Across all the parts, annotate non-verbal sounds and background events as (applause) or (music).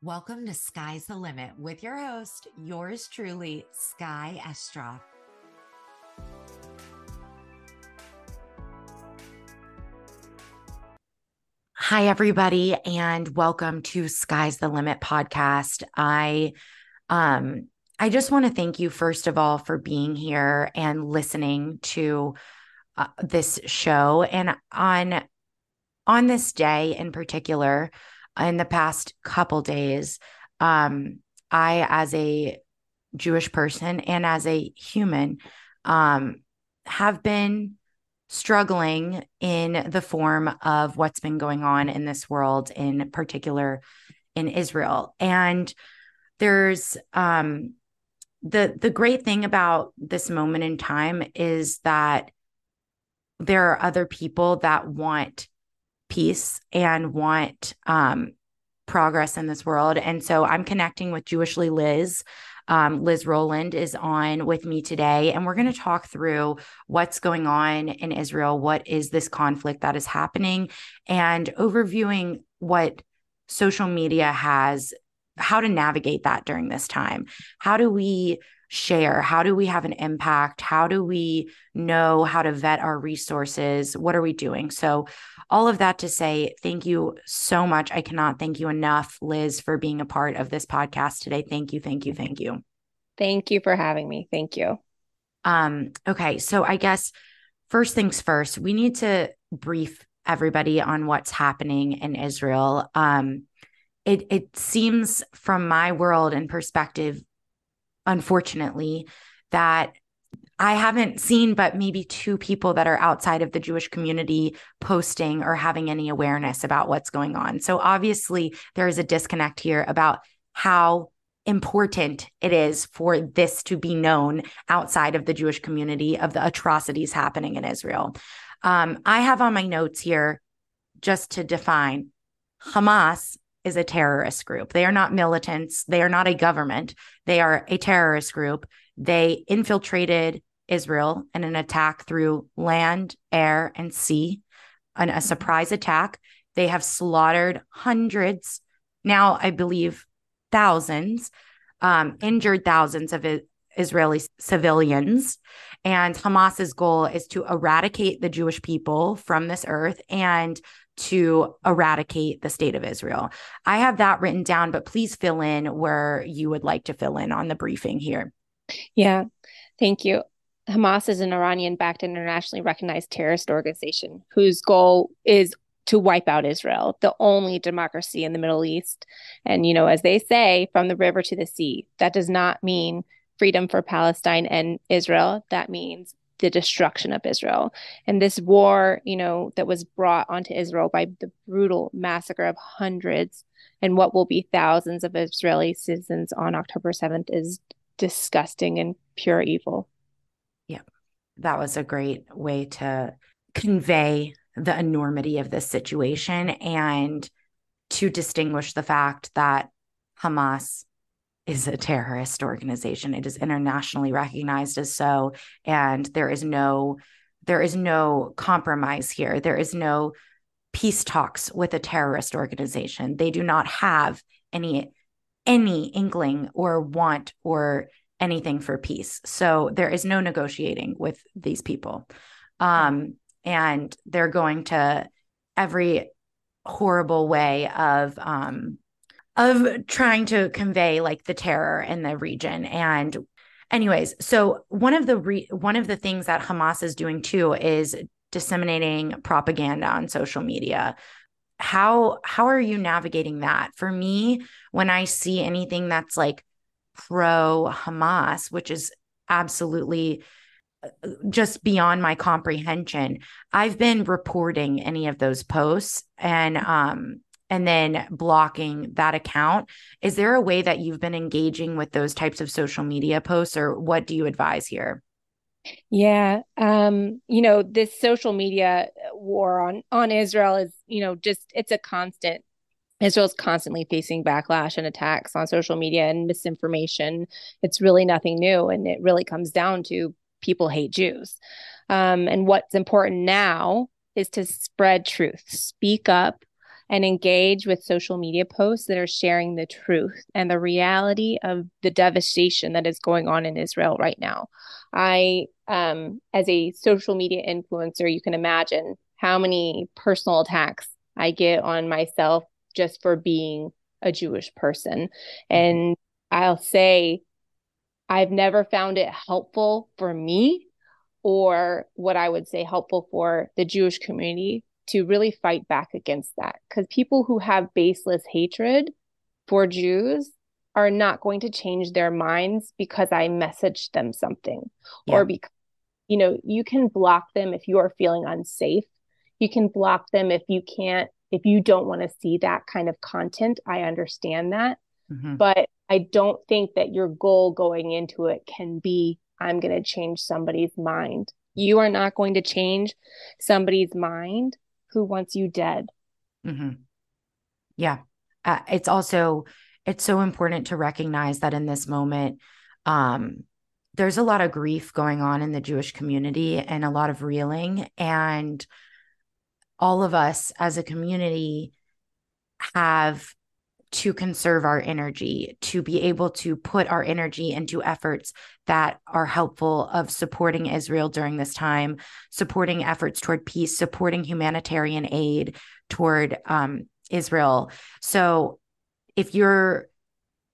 Welcome to Skye's the Limit with your host, yours truly, Skye Estroff. Hi, everybody, and welcome to Skye's the Limit podcast. I, um, I just want to thank you first of all for being here and listening to uh, this show. And on on this day in particular, in the past couple days, um, I, as a Jewish person and as a human, um, have been struggling in the form of what's been going on in this world, in particular in Israel. And there's um, the the great thing about this moment in time is that there are other people that want peace and want um, progress in this world. And so I'm connecting with Jewishly Liz. Um, Liz Rowland is on with me today, and we're going to talk through what's going on in Israel. What is this conflict that is happening? And overviewing what social media has, how to navigate that during this time. How do we share? How do we have an impact? How do we know how to vet our resources? What are we doing? So, all of that to say, thank you so much. I cannot thank you enough, Liz, for being a part of this podcast today. Thank you, thank you, thank you. Thank you for having me. Thank you. Um, okay, so I guess first things first, we need to brief everybody on what's happening in Israel. Um, it it seems from my world and perspective unfortunately, that I haven't seen but maybe two people that are outside of the Jewish community posting or having any awareness about what's going on. So obviously, there is a disconnect here about how important it is for this to be known outside of the Jewish community of the atrocities happening in Israel. Um, I have on my notes here just to define Hamas is a terrorist group. They are not militants. They are not a government. They are a terrorist group. They infiltrated Israel in an attack through land, air, and sea, an, a surprise attack. They have slaughtered hundreds, now I believe thousands, um, injured thousands of Israeli civilians. And Hamas's goal is to eradicate the Jewish people from this earth and to eradicate the state of Israel. I have that written down, but please fill in where you would like to fill in on the briefing here. Yeah, thank you. Hamas is an Iranian backed internationally recognized terrorist organization whose goal is to wipe out Israel, the only democracy in the Middle East. And, you know, as they say, from the river to the sea, that does not mean freedom for Palestine and Israel. That means the destruction of Israel. And this war, you know, that was brought onto Israel by the brutal massacre of hundreds and what will be thousands of Israeli citizens on October 7th is disgusting and pure evil. Yeah. That was a great way to convey the enormity of this situation and to distinguish the fact that Hamas is a terrorist organization. It is internationally recognized as so, and there is no there is no compromise here. There is no peace talks with a terrorist organization. They do not have any any inkling or want or anything for peace. So there is no negotiating with these people. Um, and they're going to every horrible way of um, of trying to convey like the terror in the region. And anyways so one of the re- one of the things that hamas is doing too is disseminating propaganda on social media. How how are you navigating that? For me when i see anything that's like pro hamas which is absolutely uh, just beyond my comprehension i've been reporting any of those posts. And um and then blocking that account. Is there a way that you've been engaging with those types of social media posts, or what do you advise here? Yeah, um, you know, this social media war on on Israel is, you know, just it's a constant. Israel's constantly facing backlash and attacks on social media and misinformation. It's really nothing new, and it really comes down to people hate Jews. Um, and what's important now is to spread truth, speak up, and engage with social media posts that are sharing the truth and the reality of the devastation that is going on in Israel right now. I, um, as a social media influencer, you can imagine how many personal attacks I get on myself just for being a Jewish person. And I'll say, I've never found it helpful for me or what I would say helpful for the Jewish community to really fight back against that. Because people who have baseless hatred for Jews are not going to change their minds because I messaged them something yeah. or because, you know, you can block them if you are feeling unsafe. You can block them if you can't, if you don't want to see that kind of content. I understand that. Mm-hmm. But I don't think that your goal going into it can be I'm going to change somebody's mind. You are not going to change somebody's mind who wants you dead. Mm-hmm. Yeah. Uh, it's also it's so important to recognize that in this moment um, there's a lot of grief going on in the Jewish community and a lot of reeling and all of us as a community have to conserve our energy, to be able to put our energy into efforts that are helpful of supporting Israel during this time, supporting efforts toward peace, supporting humanitarian aid toward um, Israel. So if you're,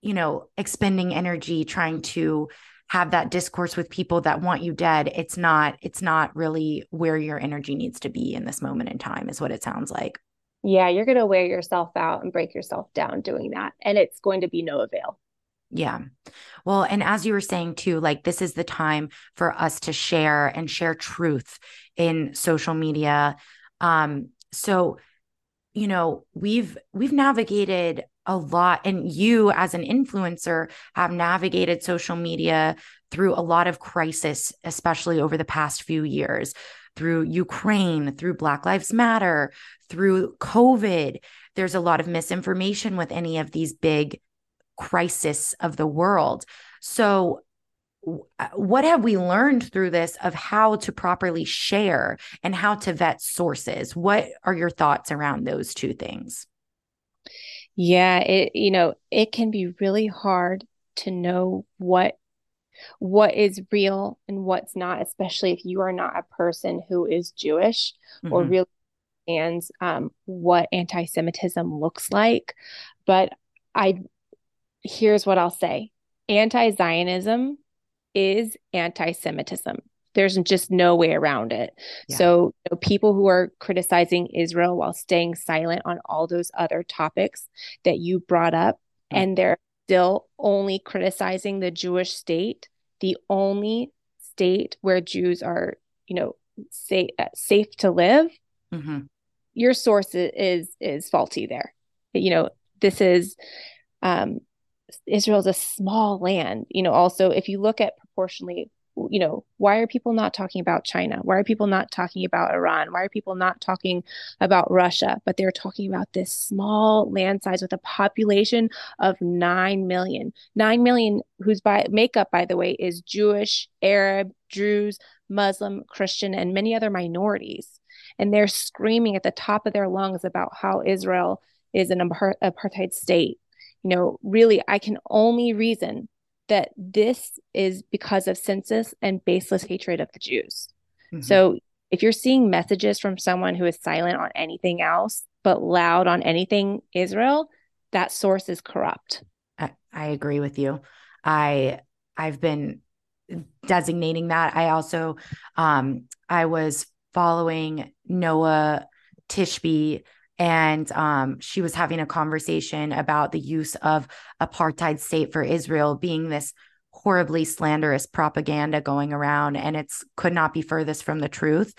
you know, expending energy trying to have that discourse with people that want you dead, it's not, it's not really where your energy needs to be in this moment in time, is what it sounds like yeah, you're going to wear yourself out and break yourself down doing that. And it's going to be no avail. Yeah. Well, and as you were saying too, like this is the time for us to share and share truth in social media. Um, so, you know, we've we've navigated a lot and you as an influencer have navigated social media through a lot of crisis especially over the past few years through Ukraine, through Black Lives Matter, through COVID. There's a lot of misinformation with any of these big crisis of the world. So, uh, what have we learned through this of how to properly share and how to vet sources? What are your thoughts around those two things? Yeah, it you know, it can be really hard to know what what is real and what's not, especially if you are not a person who is Jewish mm-hmm. or really understands um, what anti Semitism looks like. But I, here's what I'll say anti Zionism is anti Semitism. There's just no way around it. Yeah. So, you know, people who are criticizing Israel while staying silent on all those other topics that you brought up, mm-hmm. and they're still only criticizing the Jewish state, the only state where Jews are, you know, safe safe to live. Mm-hmm. Your source is is faulty there. You know, this is um, Israel is a small land. You know, also if you look at proportionally you know, why are people not talking about China? Why are people not talking about Iran? Why are people not talking about Russia? But they're talking about this small land size with a population of 9 million. 9 million, whose by makeup, by the way, is Jewish, Arab, Druze, Muslim, Christian, and many other minorities. And they're screaming at the top of their lungs about how Israel is an apartheid state. You know, really, I can only reason that this is because of census and baseless hatred of the Jews. Mm-hmm. So if you're seeing messages from someone who is silent on anything else but loud on anything Israel, that source is corrupt. I, I agree with you. I I've been designating that. I also um I was following Noa Tishby and um, she was having a conversation about the use of apartheid state for Israel being this horribly slanderous propaganda going around, and it's could not be furthest from the truth.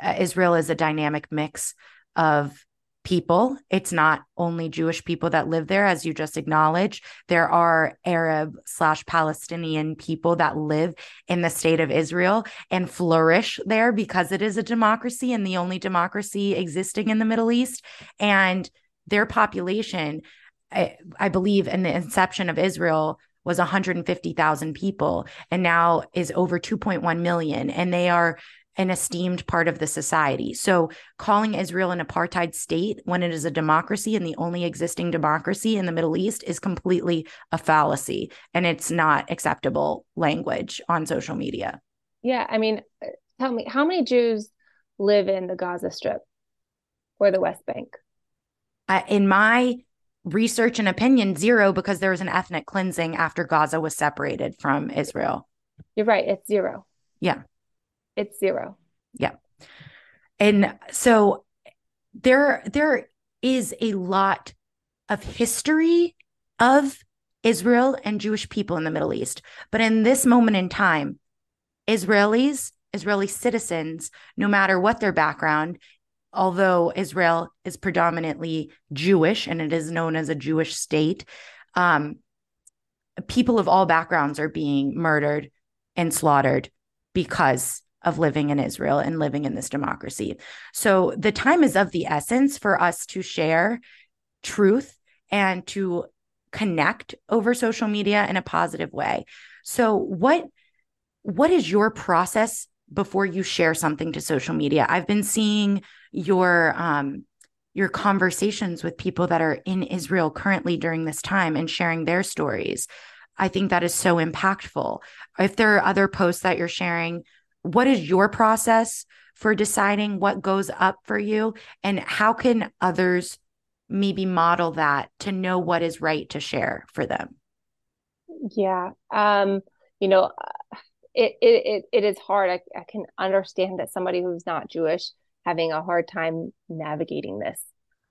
Uh, Israel is a dynamic mix of people. It's not only Jewish people that live there, as you just acknowledged. There are Arab slash Palestinian people that live in the state of Israel and flourish there because it is a democracy and the only democracy existing in the Middle East. And their population, I, I believe, in the inception of Israel, was 150,000 people and now is over 2.1 million. And they are an esteemed part of the society. So, calling Israel an apartheid state when it is a democracy and the only existing democracy in the Middle East is completely a fallacy and it's not acceptable language on social media. Yeah. I mean, tell me, how many Jews live in the Gaza Strip or the West Bank? Uh, in my research and opinion, zero, because there was an ethnic cleansing after Gaza was separated from Israel. You're right. It's zero. Yeah. It's zero. Yeah. And so there there is a lot of history of Israel and Jewish people in the Middle East. But in this moment in time, Israelis, Israeli citizens, no matter what their background, although Israel is predominantly Jewish and it is known as a Jewish state, um, people of all backgrounds are being murdered and slaughtered because of living in Israel and living in this democracy. So the time is of the essence for us to share truth and to connect over social media in a positive way. So what what is your process before you share something to social media? I've been seeing your um your conversations with people that are in Israel currently during this time and sharing their stories. I think that is so impactful. If there are other posts that you're sharing what is your process for deciding what goes up for you? And how can others maybe model that to know what is right to share for them? Yeah um you know it it it, it is hard. I, I can understand that somebody who's not jewish having a hard time navigating this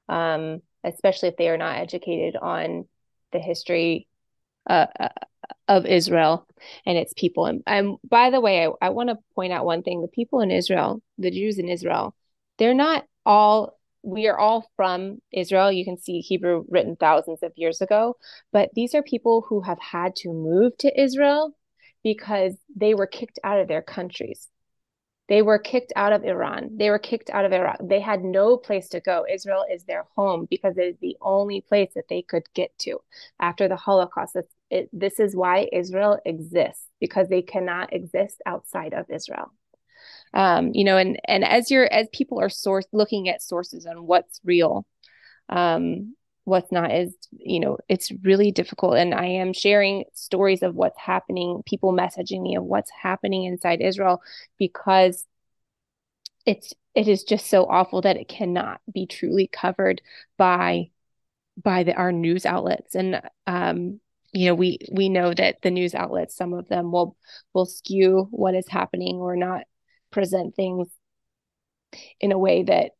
um especially if they are not educated on the history uh, uh of Israel and its people. And, and by the way, I, I want to point out one thing the people in Israel, the Jews in Israel, they're not all, we are all from Israel. You can see Hebrew written thousands of years ago, but these are people who have had to move to Israel because they were kicked out of their countries. They were kicked out of Iran. They were kicked out of Iraq. They had no place to go. Israel is their home because it is the only place that they could get to after the Holocaust. It, this is why Israel exists because they cannot exist outside of Israel. Um, you know, and and as you're as people are source looking at sources on what's real, um, what's not is you know it's really difficult. And I am sharing stories of what's happening, people messaging me of what's happening inside Israel because it's it is just so awful that it cannot be truly covered by by the, our news outlets and um you know we we know that the news outlets some of them will will skew what is happening or not present things in a way that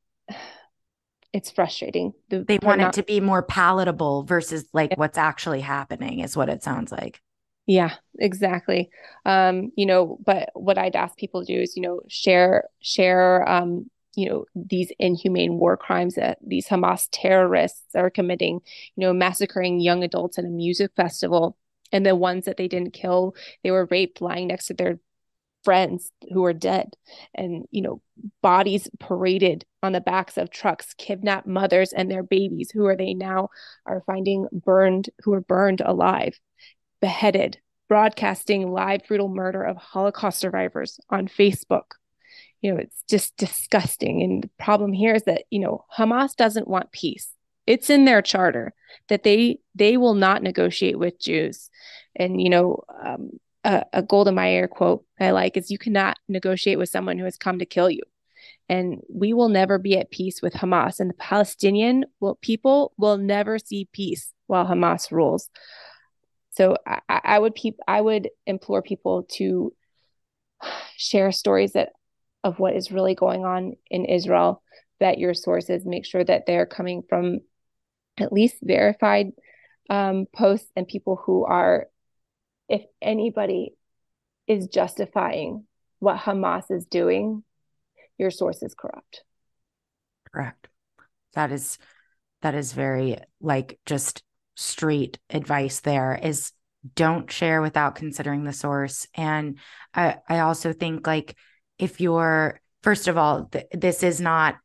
it's frustrating. They want not- it to be more palatable versus like what's actually happening is what it sounds like. Yeah exactly. Um you know but what i'd ask people to do is you know share share um you know these inhumane war crimes that these Hamas terrorists are committing, you know, massacring young adults in a music festival, and the ones that they didn't kill, they were raped lying next to their friends who are dead, and you know, bodies paraded on the backs of trucks, kidnapped mothers and their babies, who are they now are finding burned, who are burned alive, beheaded, broadcasting live brutal murder of Holocaust survivors on Facebook you know, it's just disgusting. And the problem here is that, you know, Hamas doesn't want peace. It's in their charter that they they will not negotiate with Jews. And you know, um, a, a Golda Meir quote I like is, "You cannot negotiate with someone who has come to kill you." And we will never be at peace with Hamas, and the Palestinian will, people will never see peace while Hamas rules. So I, I would I would implore people to share stories that of what is really going on in Israel, that your sources make sure that they're coming from at least verified um, posts and people who are, if anybody is justifying what Hamas is doing, your source is corrupt. Correct. That is that is very like just straight advice there is don't share without considering the source and i i also think like if you're first of all th- this is not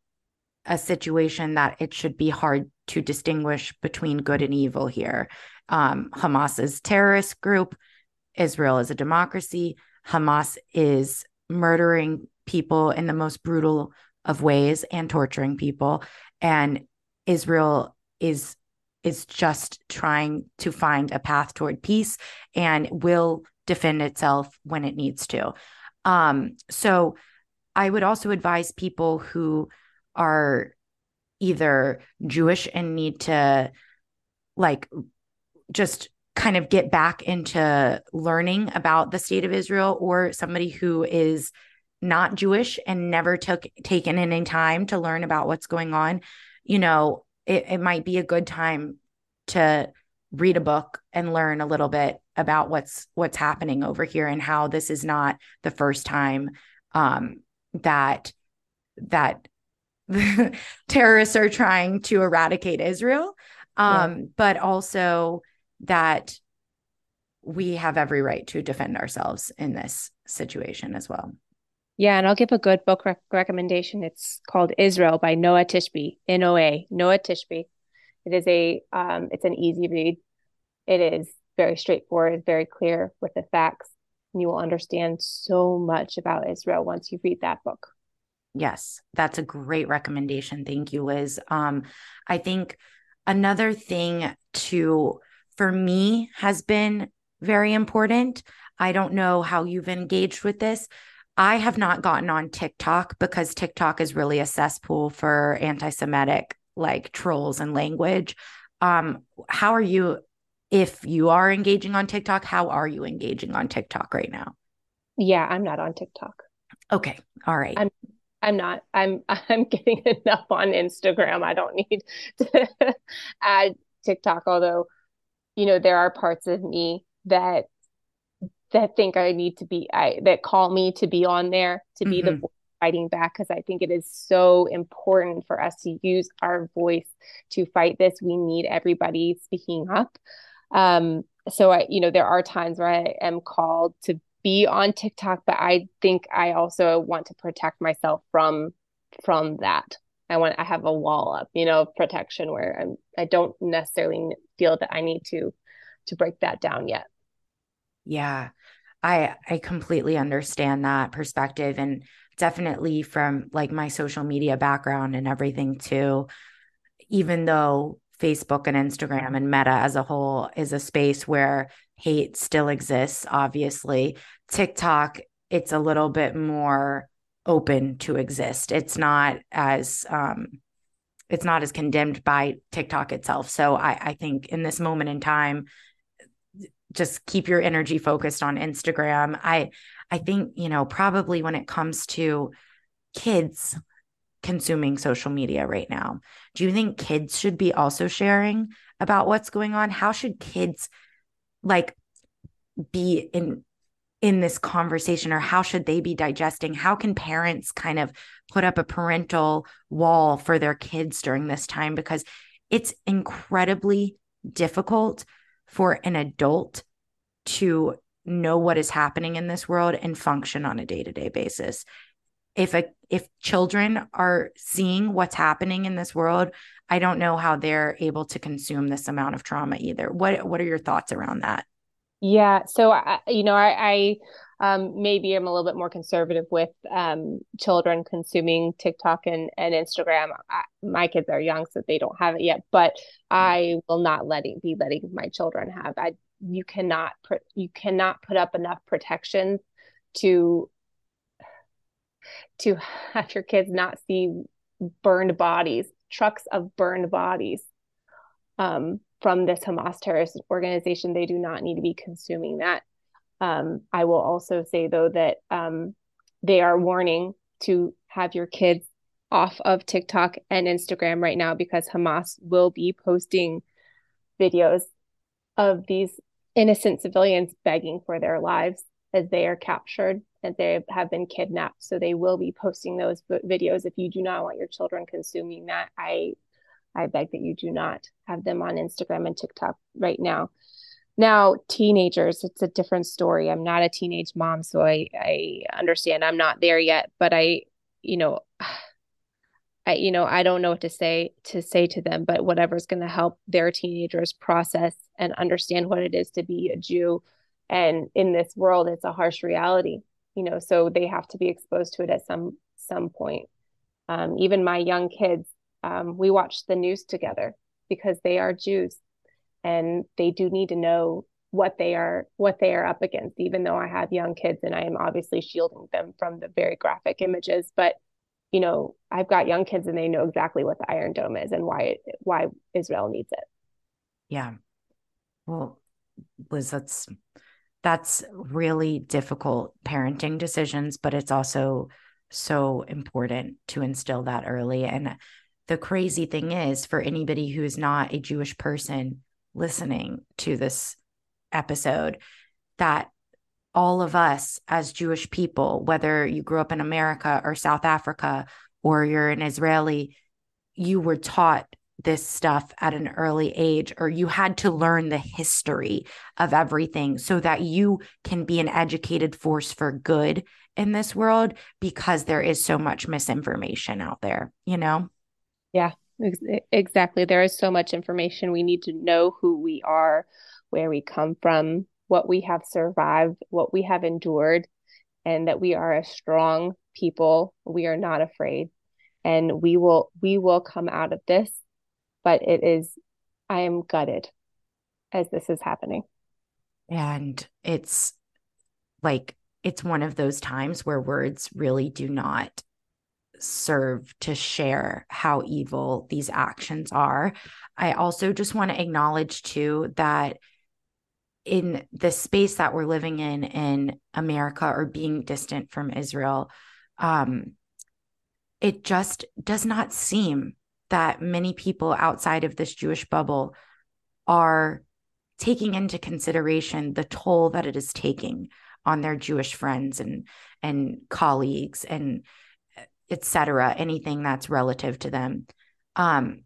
a situation that it should be hard to distinguish between good and evil here um, hamas is terrorist group israel is a democracy hamas is murdering people in the most brutal of ways and torturing people. And Israel is is just trying to find a path toward peace and will defend itself when it needs to. Um, so I would also advise people who are either Jewish and need to like just kind of get back into learning about the state of Israel or somebody who is not Jewish and never took taken any time to learn about what's going on, you know, it, it might be a good time to read a book and learn a little bit about what's what's happening over here and how this is not the first time um, that that (laughs) terrorists are trying to eradicate Israel, um, yeah. but also that we have every right to defend ourselves in this situation as well. Yeah, and I'll give a good book rec- recommendation. It's called Israel by Noa Tishby, N O A, Noa Tishby. It is a, um, it's an easy read. It is very straightforward, very clear with the facts. And you will understand so much about Israel once you read that book. Yes, that's a great recommendation. Thank you, Liz. Um, I think another thing to for me has been very important. I don't know how you've engaged with this. I have not gotten on TikTok because TikTok is really a cesspool for anti-Semitic like trolls and language. Um, how are you if you are engaging on TikTok? How are you engaging on TikTok right now? Yeah, I'm not on TikTok. Okay. All right. I'm I'm not. I'm (laughs) I'm getting (laughs) enough on Instagram. I don't need to (laughs) add TikTok, although you know, there are parts of me that that think I need to be I that call me to be on there, to be mm-hmm. the fighting back because I think it is so important for us to use our voice to fight this. We need everybody speaking up. Um, so I, you know, there are times where I am called to be on TikTok, but I think I also want to protect myself from from that. I want I have a wall up, you know, protection where I'm I don't necessarily feel that I need to to break that down yet. Yeah. I I completely understand that perspective and definitely from like my social media background and everything too. Even though Facebook and Instagram and Meta as a whole is a space where hate still exists, obviously. TikTok, it's a little bit more open to exist. It's not as um, it's not as condemned by TikTok itself. So I, I think in this moment in time, just keep your energy focused on Instagram. I I think, you know, probably when it comes to kids consuming social media right now, do you think kids should be also sharing about what's going on? How should kids like be in in this conversation or how should they be digesting? How can parents kind of put up a parental wall for their kids during this time? Because it's incredibly difficult for an adult to know what is happening in this world and function on a day-to-day basis. If a if children are seeing what's happening in this world i don't know how they're able to consume this amount of trauma either. What what are your thoughts around that yeah. So, I, you know, I, I um, maybe I'm a little bit more conservative with um, children consuming TikTok and, and Instagram. I, my kids are young, so they don't have it yet, but I will not letting be letting my children have. I you cannot put you cannot put up enough protections to to have your kids not see burned bodies, trucks of burned bodies. Um, from this Hamas terrorist organization. They do not need to be consuming that. Um, I will also say, though, that um, they are warning to have your kids off of TikTok and Instagram right now because Hamas will be posting videos of these innocent civilians begging for their lives as they are captured and they have been kidnapped. So they will be posting those videos. If you do not want your children consuming that, I I beg that you do not have them on Instagram and TikTok right now. Now, teenagers, it's a different story. I'm not a teenage mom, so I I understand I'm not there yet, but I, you know, (sighs) I you know, I don't know what to say to say to them, but whatever's going to help their teenagers process and understand what it is to be a Jew and in this world it's a harsh reality you know, so they have to be exposed to it at some some point. Um, even my young kids, um, we watch the news together because they are Jews, and they do need to know what they are what they are up against. Even though I have young kids, and I am obviously shielding them from the very graphic images, but you know, I've got young kids, and they know exactly what the Iron Dome is and why why Israel needs it. Yeah. Well, Liz, that's that's really difficult parenting decisions, but it's also so important to instill that early. And the crazy thing is, for anybody who is not a Jewish person listening to this episode, that all of us as Jewish people, whether you grew up in America or South Africa or you're an Israeli, you were taught this stuff at an early age, or you had to learn the history of everything so that you can be an educated force for good in this world because there is so much misinformation out there, you know? Yeah, ex- exactly. There is so much information. We need to know who we are, where we come from, what we have survived, what we have endured, and that we are a strong people. We are not afraid. And we will we will come out of this but it is i am gutted as this is happening and it's like it's one of those times where words really do not serve to share how evil these actions are. I also just want to acknowledge too that in the space that we're living in in america or being distant from israel um it just does not seem that many people outside of this Jewish bubble are taking into consideration the toll that it is taking on their Jewish friends and and colleagues and etc. Anything that's relative to them. Um,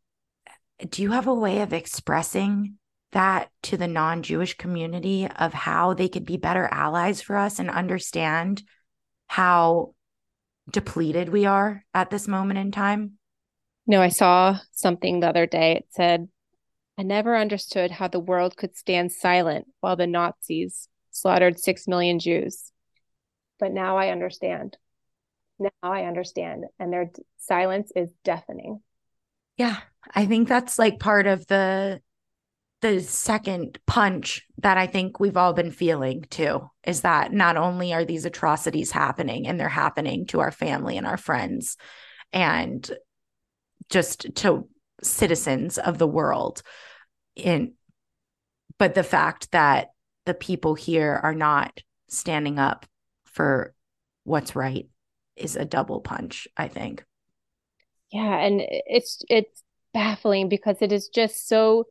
do you have a way of expressing that to the non-Jewish community of how they could be better allies for us and understand how depleted we are at this moment in time? know, I saw something the other day. It said, I never understood how the world could stand silent while the Nazis slaughtered six million Jews. But now I understand. Now I understand. And their silence is deafening. Yeah. I think that's like part of the the second punch that I think we've all been feeling too is that not only are these atrocities happening and they're happening to our family and our friends and just to citizens of the world in but the fact that the people here are not standing up for what's right is a double punch i think yeah and it's it's baffling because it is just so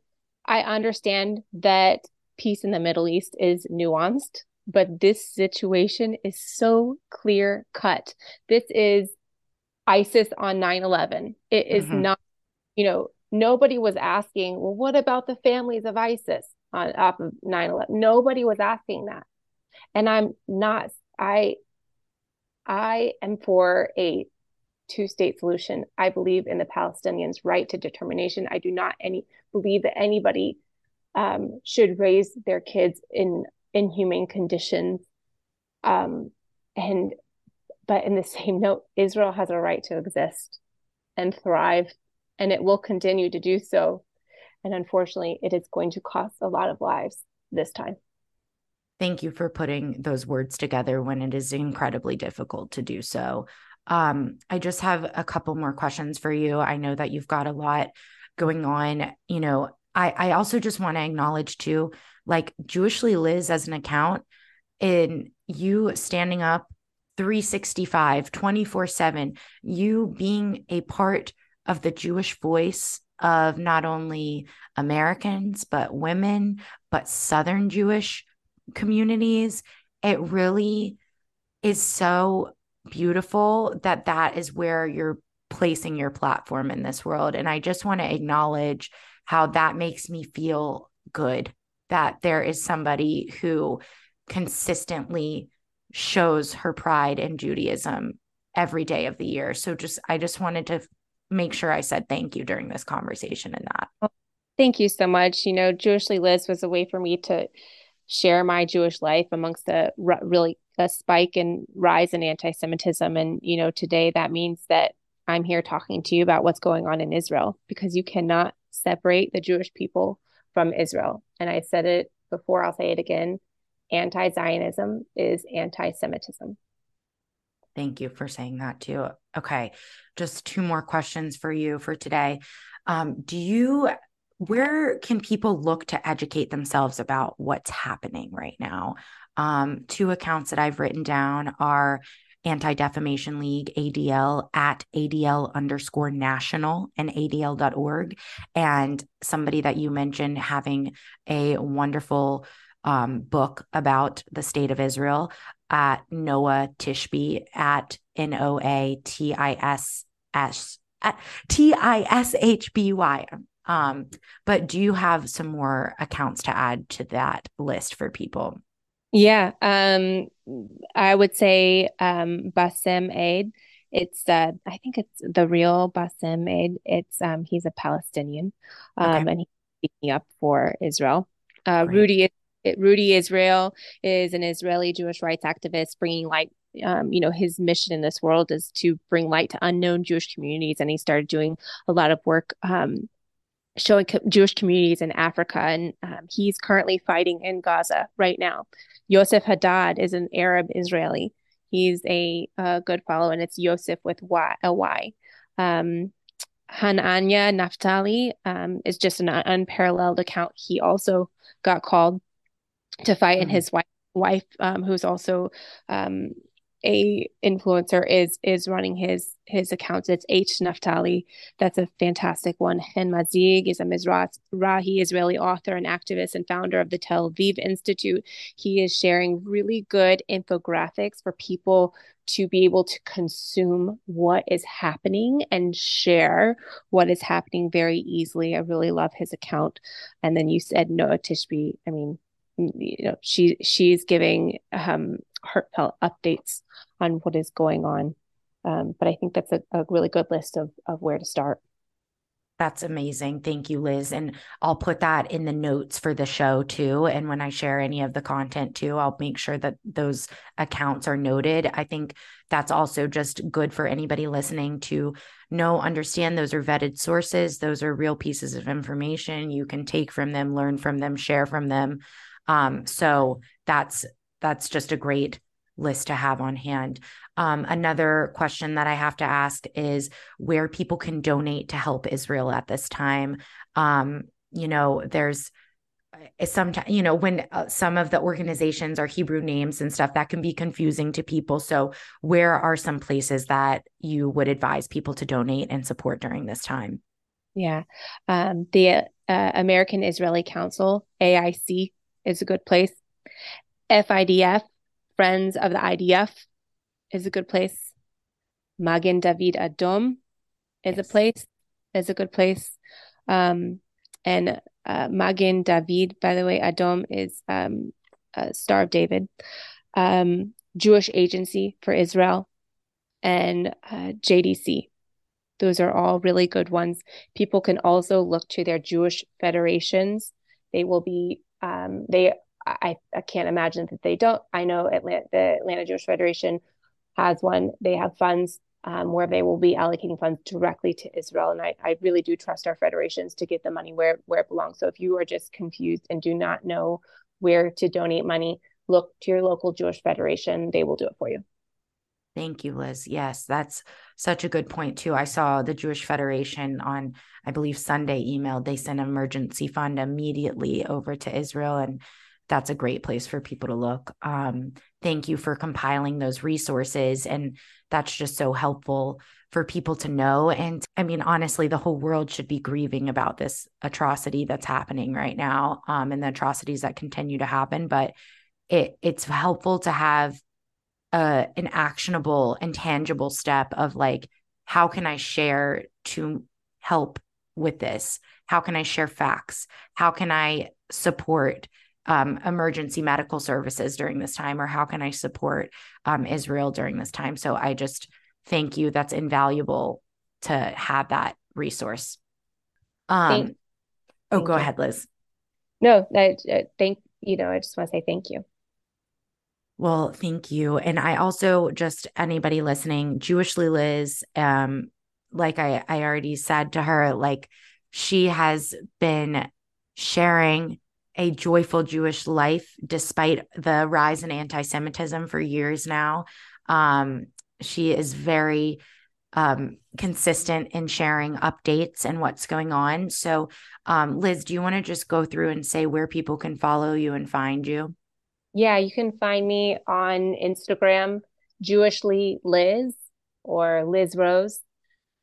i understand that peace in the middle east is nuanced but this situation is so clear cut this is ISIS on 9 11. It is mm-hmm. not, you know, nobody was asking, well, what about the families of ISIS on off of 9 11? Nobody was asking that. And I'm not, I, I am for a two state solution. I believe in the Palestinians' right to determination. I do not any believe that anybody um, should raise their kids in inhumane conditions. Um, and but in the same note, Israel has a right to exist and thrive, and it will continue to do so. And unfortunately, it is going to cost a lot of lives this time. Thank you for putting those words together when it is incredibly difficult to do so. Um, I just have a couple more questions for you. I know that you've got a lot going on. You know, I, I also just want to acknowledge too, like Jewishly Liz as an account, in you standing up 365, 24 7, you being a part of the Jewish voice of not only Americans, but women, but Southern Jewish communities. It really is so beautiful that that is where you're placing your platform in this world. And I just want to acknowledge how that makes me feel good that there is somebody who consistently shows her pride in Judaism every day of the year. So just I just wanted to make sure I said thank you during this conversation and that. Thank you so much. You know, Jewishly Liz was a way for me to share my Jewish life amongst a really a spike and rise in anti-Semitism. And you know, today that means that I'm here talking to you about what's going on in Israel because you cannot separate the Jewish people from Israel. And I said it before, I'll say it again. Anti-Zionism is anti-Semitism. Thank you for saying that too. Okay. Just two more questions for you for today. Um, do you where can people look to educate themselves about what's happening right now? Um, two accounts that I've written down are Anti Defamation League, ADL, at ADL underscore national and ADL.org. And somebody that you mentioned having a wonderful um, book about the state of Israel at Noa Tishby at N O A T I S S T I S H B Y. Um, but do you have some more accounts to add to that list for people? Yeah, um, I would say um, Bassem Eid. It's uh, I think it's the real Bassem Eid. It's um, he's a Palestinian, um, okay. and he's speaking up for Israel. Uh, Rudy Rudy Israel is an Israeli Jewish rights activist, bringing light. Um, you know, his mission in this world is to bring light to unknown Jewish communities, and he started doing a lot of work um, showing co- Jewish communities in Africa, and um, he's currently fighting in Gaza right now. Yoseph Haddad is an Arab Israeli. He's a, a good follow, and it's Yosef with y, a Y. Um, Hananya Naftali um, is just an unparalleled account. He also got called to fight, mm-hmm. and his wife, wife um, who's also um, a influencer is is running his his accounts. It's H Naftali. That's a fantastic one. Hen Mazzig is a Mizrahi Israeli author and activist and founder of the Tel Aviv Institute. He is sharing really good infographics for people to be able to consume what is happening and share what is happening very easily. I really love his account. And then you said Noa Tishby. I mean, you know, she she's giving um heartfelt updates on what is going on. Um, but I think that's a, a really good list of of where to start. That's amazing. Thank you, Liz. And I'll put that in the notes for the show too. And when I share any of the content too, I'll make sure that those accounts are noted. I think that's also just good for anybody listening to know, understand those are vetted sources. Those are real pieces of information. You can take from them, learn from them, share from them. Um, so that's that's just a great list to have on hand. Um, another question that I have to ask is where people can donate to help Israel at this time. Um, you know, there's uh, sometimes you know when uh, some of the organizations are hebrew names and stuff that can be confusing to people so where are some places that you would advise people to donate and support during this time yeah um, the uh, american israeli council aic is a good place FIDF, Friends of the IDF, is a good place. Magen David Adom is yes. a place, is a good place. Um, and uh, Magen David, by the way, Adom is um, a Star of David, um, Jewish Agency for Israel, and uh, JDC. Those are all really good ones. People can also look to their Jewish federations. They will be um, they I, I can't imagine that they don't. I know Atlanta, the Atlanta Jewish Federation has one. They have funds um, where they will be allocating funds directly to Israel. And I, I really do trust our federations to get the money where, where it belongs. So if you are just confused and do not know where to donate money, look to your local Jewish Federation. They will do it for you. Thank you, Liz. Yes, that's such a good point, too. I saw the Jewish Federation on, I believe, Sunday emailed. They sent an emergency fund immediately over to Israel. And that's a great place for people to look. Um, thank you for compiling those resources. And that's just so helpful for people to know. And I mean, honestly, the whole world should be grieving about this atrocity that's happening right now um, and the atrocities that continue to happen. But it, it's helpful to have uh, an actionable and tangible step of like, how can I share to help with this? How can I share facts? How can I support? Um, emergency medical services during this time, or how can I support um, Israel during this time? So I just thank you. That's invaluable to have that resource. Um, thank, oh, thank go you. ahead, Liz. No, that, uh, thank you know, I just want to say thank you. Well, thank you. And I also just anybody listening, Jewishly Liz, um, like I, I already said to her, like she has been sharing a joyful Jewish life despite the rise in anti-Semitism for years now. Um, she is very um, consistent in sharing updates and what's going on. So, um, Liz, do you want to just go through and say where people can follow you and find you? Yeah, you can find me on Instagram, Jewishly Liz or Liz Rose.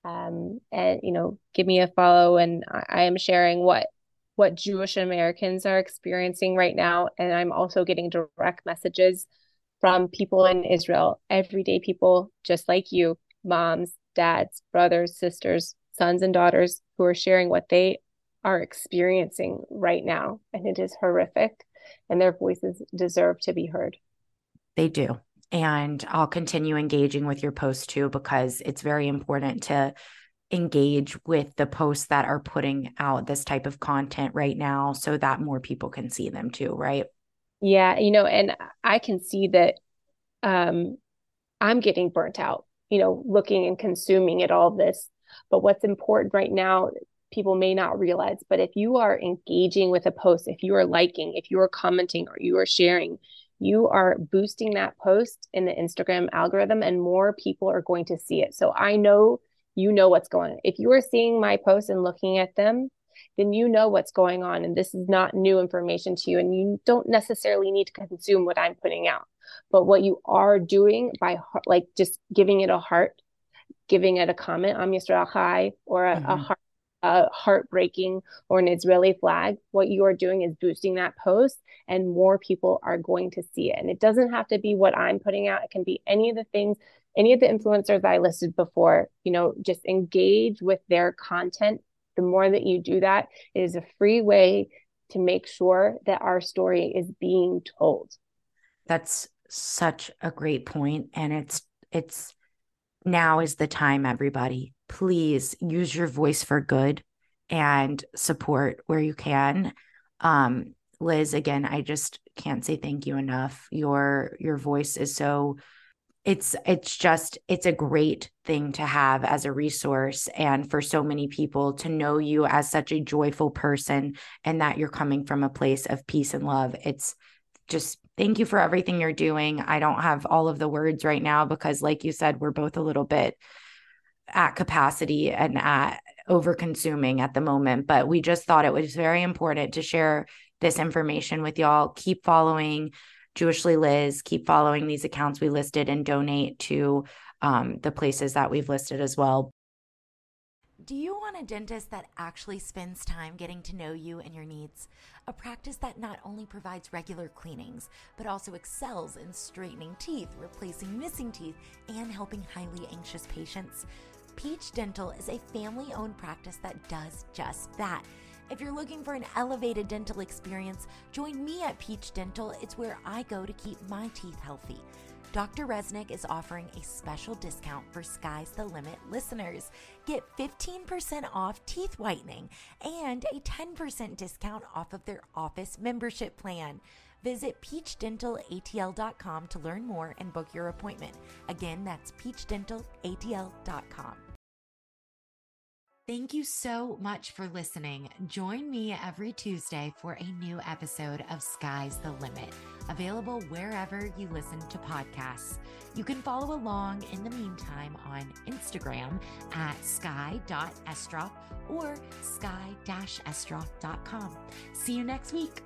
Um, and you know, give me a follow, and I am sharing what what Jewish Americans are experiencing right now, and I'm also getting direct messages from people in Israel, everyday people just like you, moms, dads, brothers, sisters, sons, and daughters who are sharing what they are experiencing right now. And it is horrific, and their voices deserve to be heard. They do. And I'll continue engaging with your post too, because it's very important to engage with the posts that are putting out this type of content right now so that more people can see them too, right? Yeah, you know, and I can see that um I'm getting burnt out, you know, looking and consuming at all this. But what's important right now, people may not realize, but if you are engaging with a post, if you are liking, if you are commenting or you are sharing, you are boosting that post in the Instagram algorithm and more people are going to see it. So I know you know what's going on. If you are seeing my posts and looking at them, then you know what's going on and this is not new information to you and you don't necessarily need to consume what I'm putting out. But what you are doing by like just giving it a heart, giving it a comment on Yisrael Chai or a, mm-hmm. a heart a heartbreaking or an Israeli flag, what you are doing is boosting that post and more people are going to see it. And it doesn't have to be what I'm putting out, it can be any of the things, any of the influencers that I listed before. You know, just engage with their content. The more that you do that, it is a free way to make sure that our story is being told. That's such a great point and it's it's now is the time everybody please use your voice for good and support where you can. Um, Liz, again, I just can't say thank you enough. Your your voice is so it's it's just it's a great thing to have as a resource and for so many people to know you as such a joyful person and that you're coming from a place of peace and love. It's just thank you for everything you're doing. I don't have all of the words right now because like you said, we're both a little bit at capacity and at over consuming at the moment. But we just thought it was very important to share this information with y'all. Keep following Jewishly Liz, keep following these accounts we listed and donate to um, the places that we've listed as well. Do you want a dentist that actually spends time getting to know you and your needs? A practice that not only provides regular cleanings, but also excels in straightening teeth, replacing missing teeth, and helping highly anxious patients? Peach Dental is a family owned practice that does just that. If you're looking for an elevated dental experience, join me at Peach Dental. It's where I go to keep my teeth healthy. Dr. Resnick is offering a special discount for Skye's the Limit listeners. Get 15% off teeth whitening and a 10% discount off of their office membership plan. Visit peachdentalatl.com to learn more and book your appointment. Again, that's peachdentalatl.com. Thank you so much for listening. Join me every Tuesday for a new episode of Skye's the Limit, available wherever you listen to podcasts. You can follow along in the meantime on Instagram at skye.estroff or sky-estroff.com. See you next week.